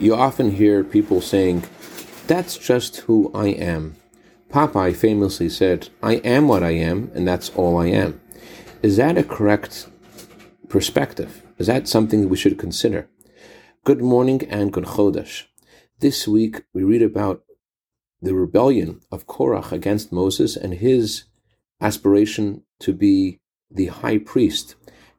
You often hear people saying, That's just who I am. Popeye famously said, I am what I am, and that's all I am. Is that a correct perspective? Is that something we should consider? Good morning and good chodesh. This week we read about the rebellion of Korach against Moses and his aspiration to be the high priest.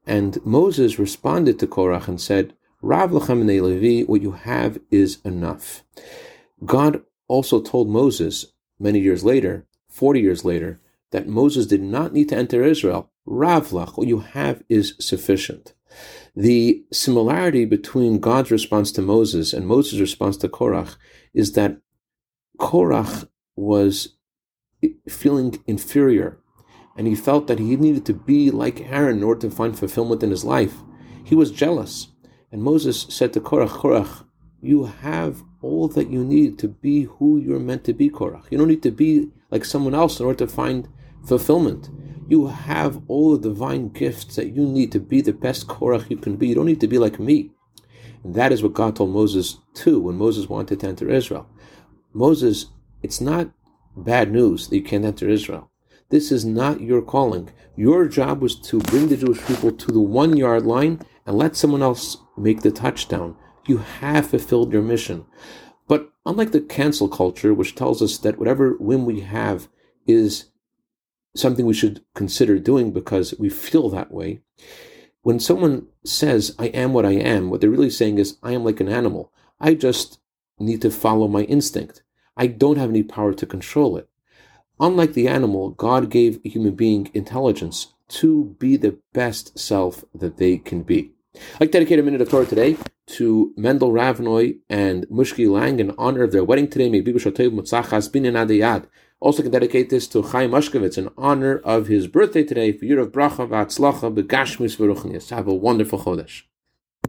And Moses responded to Korach and said, Rav Lechem Levi, what you have is enough. God also told Moses many years later, 40 years later, that Moses did not need to enter Israel. Ravlach, what you have is sufficient. The similarity between God's response to Moses and Moses' response to Korach is that Korach was feeling inferior and he felt that he needed to be like Aaron in order to find fulfillment in his life. He was jealous. And Moses said to Korach, Korach, you have all that you need to be who you're meant to be, Korach. You don't need to be like someone else in order to find fulfillment. You have all the divine gifts that you need to be the best Korach you can be. You don't need to be like me. And that is what God told Moses too when Moses wanted to enter Israel. Moses, it's not bad news that you can't enter Israel. This is not your calling. Your job was to bring the Jewish people to the one yard line and let someone else make the touchdown. You have fulfilled your mission. But unlike the cancel culture, which tells us that whatever whim we have is something we should consider doing because we feel that way, when someone says, I am what I am, what they're really saying is, I am like an animal. I just need to follow my instinct. I don't have any power to control it. Unlike the animal, God gave a human being intelligence to be the best self that they can be. I'd like to dedicate a minute of Torah today to Mendel Ravnoy and Mushki Lang in honor of their wedding today. May Also can dedicate this to Chaim Mashkovitz in honor of his birthday today for Year of Bracha V'Atzlacha B'Gashmis V'Ruchnias. Have a wonderful Chodesh.